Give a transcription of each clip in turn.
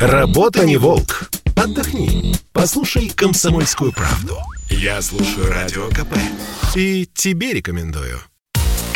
Работа не волк. Отдохни. Послушай комсомольскую правду. Я слушаю радио КП. И тебе рекомендую.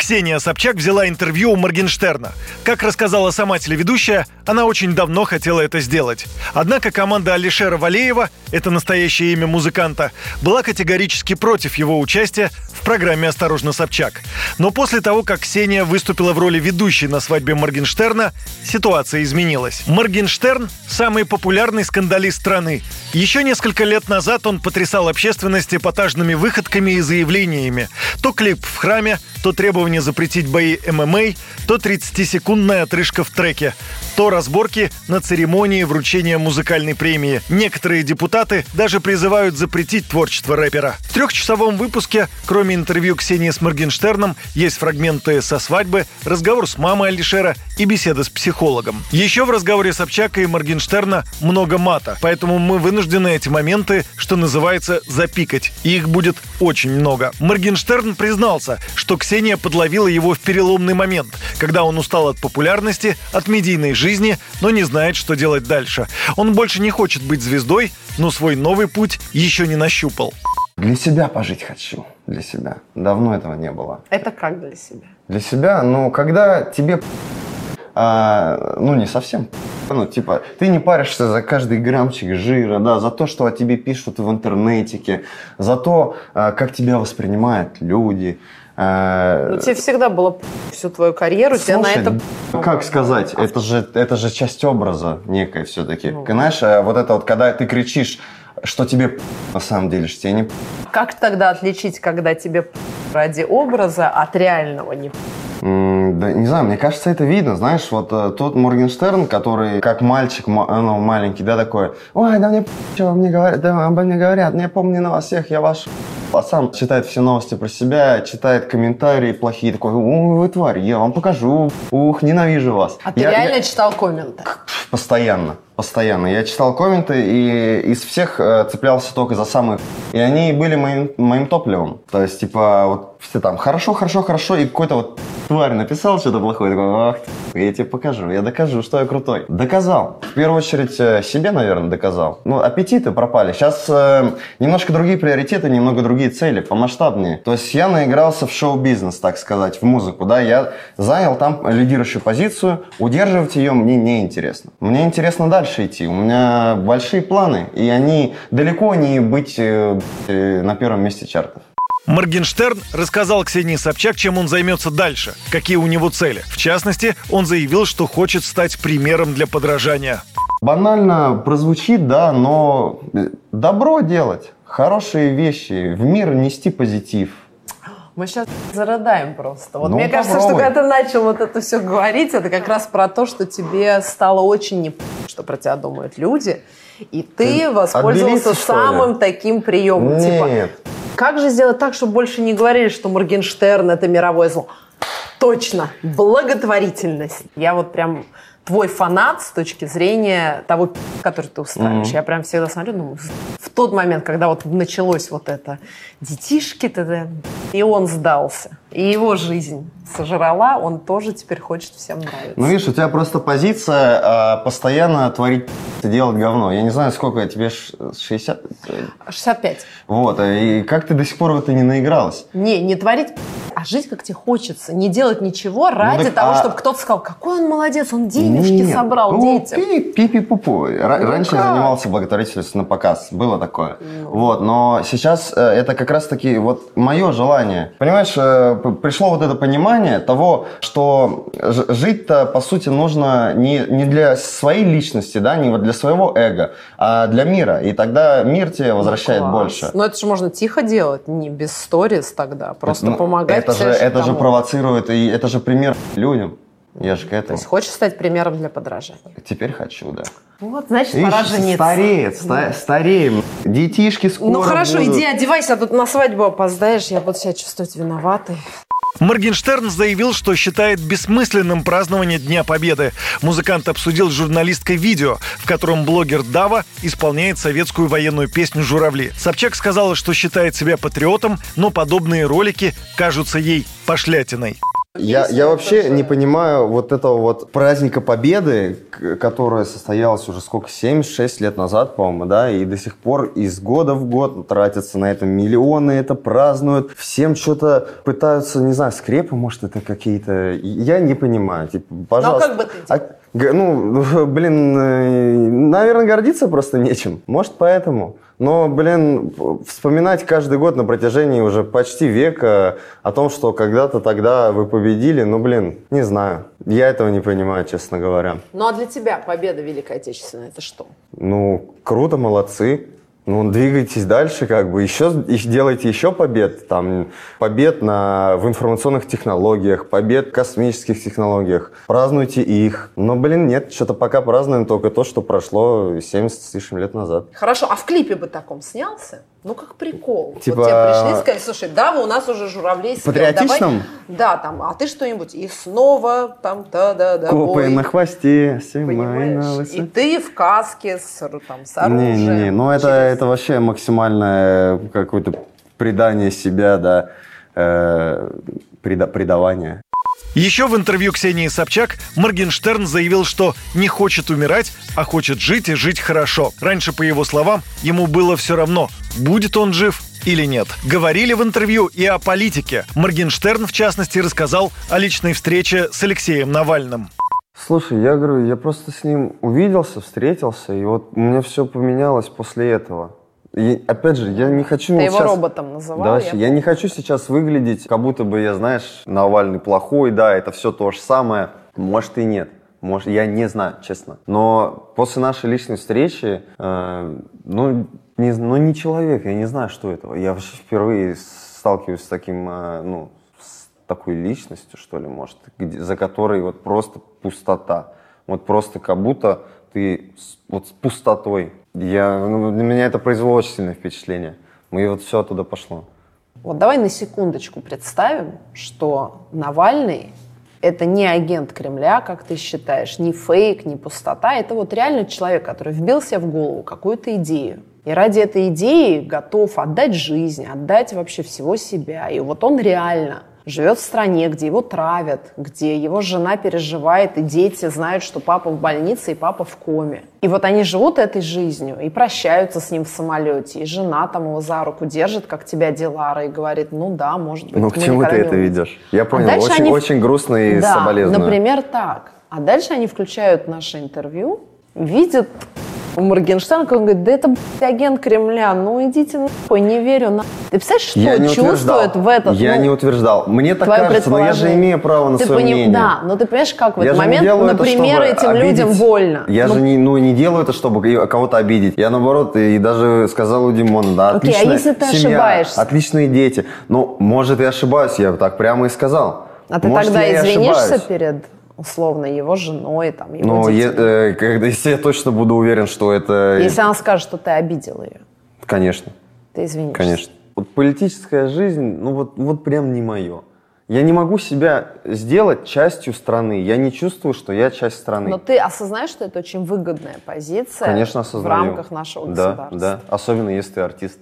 Ксения Собчак взяла интервью у Моргенштерна. Как рассказала сама телеведущая, она очень давно хотела это сделать. Однако команда Алишера Валеева, это настоящее имя музыканта, была категорически против его участия в программе «Осторожно, Собчак». Но после того, как Ксения выступила в роли ведущей на свадьбе Моргенштерна, ситуация изменилась. Моргенштерн – самый популярный скандалист страны. Еще несколько лет назад он потрясал общественность эпатажными выходками и заявлениями. То клип в храме, то требование запретить бои ММА, то 30-секундная отрыжка в треке, то разборки на церемонии вручения музыкальной премии. Некоторые депутаты даже призывают запретить творчество рэпера. В трехчасовом выпуске, кроме интервью Ксении с Моргенштерном, есть фрагменты со свадьбы, разговор с мамой Алишера и беседа с психологом. Еще в разговоре Собчака и Моргенштерна много мата, поэтому мы вынуждены эти моменты, что называется, запикать. И их будет очень много. Моргенштерн признался, что Ксения подловила его в переломный момент, когда он устал от популярности, от медийной жизни, но не знает, что делать дальше. Он больше не хочет быть звездой, но свой новый путь еще не нащупал. Для себя пожить хочу. Для себя. Давно этого не было. Это как для себя? Для себя, ну, когда тебе а, ну, не совсем. Ну, типа, ты не паришься за каждый граммчик жира, да, за то, что о тебе пишут в интернете, за то, а, как тебя воспринимают люди. А, ну, тебе всегда было всю твою карьеру, Слушай, тебя на это... как сказать, это же, это же часть образа некой все-таки. Ну. Знаешь, а вот это вот, когда ты кричишь, что тебе на самом деле, что тебе не Как тогда отличить, когда тебе ради образа от реального не да, не знаю, мне кажется, это видно. Знаешь, вот э, тот Моргенштерн, который как мальчик, ну, маленький, да, такой, ой, да мне что мне говорят, да, обо мне говорят, мне помню на вас всех, я ваш сам читает все новости про себя, читает комментарии плохие, такой, о, вы тварь, я вам покажу, ух, ненавижу вас. А ты я, реально я... читал комменты? Постоянно, постоянно. Я читал комменты и из всех э, цеплялся только за самые... И они были моим, моим топливом. То есть, типа, вот все там, хорошо, хорошо, хорошо, и какой-то вот тварь написал что-то плохое, такой, ах, я тебе покажу, я докажу, что я крутой. Доказал. В первую очередь э, себе, наверное, доказал. Ну, аппетиты пропали. Сейчас э, немножко другие приоритеты, немного другие цели, помасштабнее. То есть я наигрался в шоу-бизнес, так сказать, в музыку, да, я занял там лидирующую позицию, удерживать ее мне не интересно. Мне интересно дальше идти, у меня большие планы, и они далеко не быть э, э на первом месте чартов. Моргенштерн рассказал Ксении Собчак, чем он займется дальше, какие у него цели. В частности, он заявил, что хочет стать примером для подражания. Банально прозвучит, да, но добро делать, хорошие вещи, в мир нести позитив. Мы сейчас зарыдаем просто. Вот ну, мне попробуй. кажется, что когда ты начал вот это все говорить, это как раз про то, что тебе стало очень не что про тебя думают люди, и ты, ты воспользовался самым таким приемом. Типа, Нет. Типа, как же сделать так, чтобы больше не говорили, что Моргенштерн – это мировое зло? Точно, благотворительность. Я вот прям твой фанат с точки зрения того, который ты устраиваешь. Mm-hmm. Я прям всегда смотрю, ну, в тот момент, когда вот началось вот это детишки, т.д., и он сдался, и его жизнь сожрала, он тоже теперь хочет всем нравиться. Ну, видишь, у тебя просто позиция а, постоянно творить делать говно. Я не знаю, сколько тебе, 60? 65. Вот, и как ты до сих пор в это не наигралась? Не, не творить, а жить как тебе хочется. Не делать ничего ради ну, так, того, а... чтобы кто-то сказал, какой он молодец, он денежки Нет, собрал ну, детям. Пи-пи-пупу. Ну, Раньше как? я занимался благотворительностью на показ, было такое. Ну. Вот, но сейчас э, это как раз-таки вот мое желание. Понимаешь, э, пришло вот это понимание того, что жить-то, по сути, нужно не, не для своей личности, да, не вот для своего эго, а для мира. И тогда мир тебе возвращает ну, больше. Но это же можно тихо делать, не без сторис тогда, просто ну, помогать. Это же, это же провоцирует, и это же пример людям. Я же к этому. То есть хочешь стать примером для подражания? Теперь хочу, да. Вот, значит, Видишь, пора жениться. Стареет, ста- стареем. Детишки скоро Ну хорошо, будут. иди одевайся, а тут на свадьбу опоздаешь, я буду себя чувствовать виноватой. Моргенштерн заявил, что считает бессмысленным празднование Дня Победы. Музыкант обсудил с журналисткой видео, в котором блогер Дава исполняет советскую военную песню «Журавли». Собчак сказала, что считает себя патриотом, но подобные ролики кажутся ей пошлятиной. Я, я вообще же- не понимаю вот этого вот праздника Победы, которое состоялось уже сколько, 76 лет назад, по-моему, да, и до сих пор из года в год тратятся на это миллионы, это празднуют, всем что-то пытаются, не знаю, скрепы, может, это какие-то, я не понимаю, типа, пожалуйста. как бы ты А, ну, блин, э, наверное, гордиться просто нечем, может, поэтому. Но, блин, вспоминать каждый год на протяжении уже почти века о том, что когда-то тогда вы победили, ну, блин, не знаю. Я этого не понимаю, честно говоря. Ну а для тебя победа Великой Отечественной это что? Ну, круто, молодцы. Ну, двигайтесь дальше, как бы, еще, делайте еще побед, там, побед на, в информационных технологиях, побед в космических технологиях, празднуйте их. Но, блин, нет, что-то пока празднуем только то, что прошло 70 с лишним лет назад. Хорошо, а в клипе бы таком снялся? Ну, как прикол. Типа- Вот тебе пришли и сказали, слушай, да, вы у нас уже журавлей спел, Патриотичном? давай- Да, там, а ты что-нибудь, и снова там, да-да-да, Копы бой. на хвосте, на Понимаешь? лысо. И ты в каске с, там, с оружием. Не-не-не, ну это, через- это вообще максимальное какое-то предание себя, да, э, преда- предавание. Еще в интервью Ксении Собчак Моргенштерн заявил, что не хочет умирать, а хочет жить и жить хорошо. Раньше, по его словам, ему было все равно, будет он жив или нет. Говорили в интервью и о политике. Моргенштерн, в частности, рассказал о личной встрече с Алексеем Навальным. Слушай, я говорю, я просто с ним увиделся, встретился, и вот у меня все поменялось после этого. И опять же, я не хочу... Ты вот его щас- роботом называл. Да, я я не хочу сейчас выглядеть, как будто бы я, знаешь, Навальный плохой, да, это все то же самое. Может и нет. Может, я не знаю, честно. Но после нашей личной встречи, э, ну, не, ну, не человек, я не знаю, что это. Я вообще впервые сталкиваюсь с таким, э, ну, с такой личностью, что ли, может, где- за которой вот просто пустота. Вот просто как будто ты с- вот с пустотой. Я, ну, на меня это произвело очень сильное впечатление. И вот все оттуда пошло. Вот давай на секундочку представим, что Навальный это не агент Кремля, как ты считаешь, не фейк, не пустота. Это вот реально человек, который вбил себе в голову какую-то идею. И ради этой идеи готов отдать жизнь, отдать вообще всего себя. И вот он реально живет в стране, где его травят, где его жена переживает, и дети знают, что папа в больнице и папа в коме. И вот они живут этой жизнью и прощаются с ним в самолете. И жена там его за руку держит, как тебя Дилара, и говорит, ну да, может быть, Ну, к чему ты это увидимся». ведешь? Я понял, А очень, они- очень грустно и да, соболезную. например, так. А дальше они включают наше интервью, видят как он говорит, да это агент Кремля, ну идите нахуй, не верю. На... Ты представляешь, что я не чувствует в этот Я ну, не утверждал. Мне так кажется, но я же имею право на Ты свое пони- мнение. Да, но ты понимаешь, как в Я этот не момент, это, например, чтобы этим обидеть. людям больно. Я Ну, же не, ну, не делаю это, чтобы кого-то обидеть. Я наоборот, и даже сказал у Димона, да, Окей, а отличная если ты семья, ошибаешься? отличные дети. Ну, может, и ошибаюсь, я так прямо и сказал. А ты Может, тогда я извинишься перед, условно, его женой, там, его Но е- детьми? э, когда, если я точно буду уверен, что это... Если она скажет, что ты обидел ее, Конечно. ты извинишься. Конечно. Вот политическая жизнь, ну вот, вот прям не мое. Я не могу себя сделать частью страны. Я не чувствую, что я часть страны. Но ты осознаешь, что это очень выгодная позиция Конечно, в осознаю. рамках нашего Да, государства. да. Особенно если ты артист.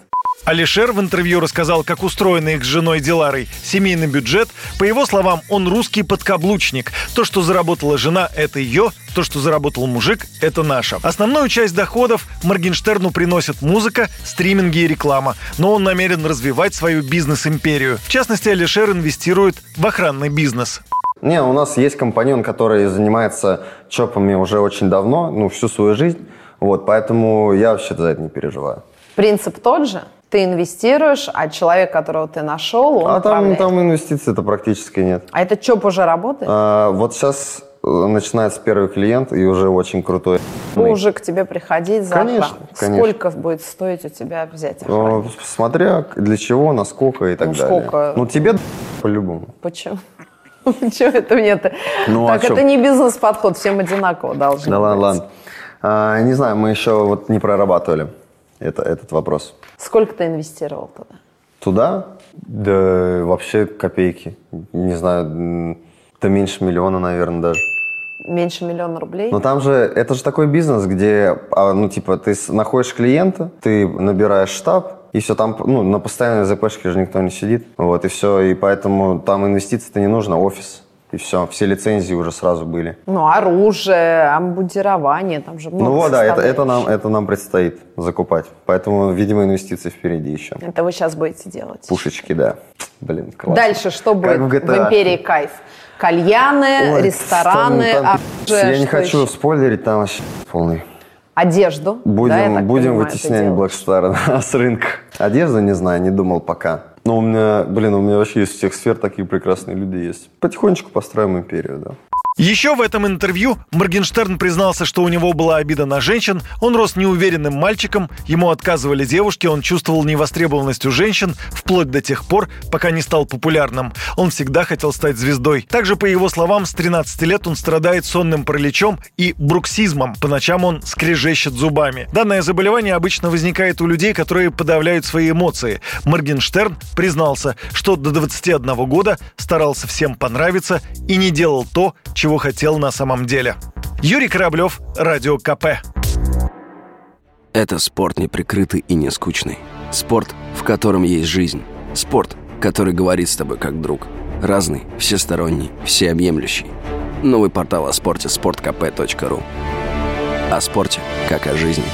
Алишер в интервью рассказал, как устроен их с женой Диларой семейный бюджет. По его словам, он русский подкаблучник. То, что заработала жена, это ее, то, что заработал мужик, это наше. Основную часть доходов Моргенштерну приносит музыка, стриминги и реклама. Но он намерен развивать свою бизнес-империю. В частности, Алишер инвестирует в охранный бизнес. Не, у нас есть компаньон, который занимается чопами уже очень давно, ну, всю свою жизнь. Вот, поэтому я вообще за это не переживаю. Принцип тот же. Ты инвестируешь, а человек, которого ты нашел, он а там, управляет. там инвестиций-то практически нет. А этот ЧОП уже работает? А, вот сейчас начинается первый клиент, и уже очень крутой. Уже к тебе приходить за Конечно, конечно. Сколько будет стоить у тебя взять охрану? Ну, Смотря для чего, насколько и так Ну, далее. сколько? Ну, тебе по-любому. Почему? Почему это мне-то? Ну, а так чё? это не бизнес-подход, всем одинаково должно Да быть. ладно, ладно. А, не знаю, мы еще вот не прорабатывали это, этот вопрос. Сколько ты инвестировал туда? Туда? Да вообще копейки. Не знаю, да меньше миллиона, наверное, даже. Меньше миллиона рублей? Но там же, это же такой бизнес, где, а, ну, типа, ты находишь клиента, ты набираешь штаб, и все там, ну, на постоянной ЗПшке же никто не сидит. Вот, и все, и поэтому там инвестиций-то не нужно, офис. И все, все лицензии уже сразу были. Ну, оружие, амбудирование, там же много ну вот, да, это, это, нам, это нам предстоит закупать. Поэтому, видимо, инвестиции впереди еще. Это вы сейчас будете делать. Пушечки, да. Блин, класс. Дальше что будет Как в в, GTA. империи кайф? Кальяны, Ой, рестораны, там- там- оружие, Я не хочу еще? спойлерить, там вообще полный. Одежду. Будем, да, будем понимаю, вытеснять? Blackstar с рынка. Одежду не знаю, не думал пока. Но у меня, блин, у меня вообще из всех сфер такие прекрасные люди есть. Потихонечку построим империю, да. Еще в этом интервью Моргенштерн признался, что у него была обида на женщин, он рос неуверенным мальчиком, ему отказывали девушки, он чувствовал невостребованность у женщин вплоть до тех пор, пока не стал популярным. Он всегда хотел стать звездой. Также, по его словам, с 13 лет он страдает сонным параличом и бруксизмом. По ночам он скрежещет зубами. Данное заболевание обычно возникает у людей, которые подавляют свои эмоции. Моргенштерн признался, что до 21 года старался всем понравиться и не делал то, чего хотел на самом деле. Юрий Кораблев, Радио КП. Это спорт неприкрытый и не скучный. Спорт, в котором есть жизнь. Спорт, который говорит с тобой как друг. Разный, всесторонний, всеобъемлющий. Новый портал о спорте – sportkp.ru О спорте, как о жизни.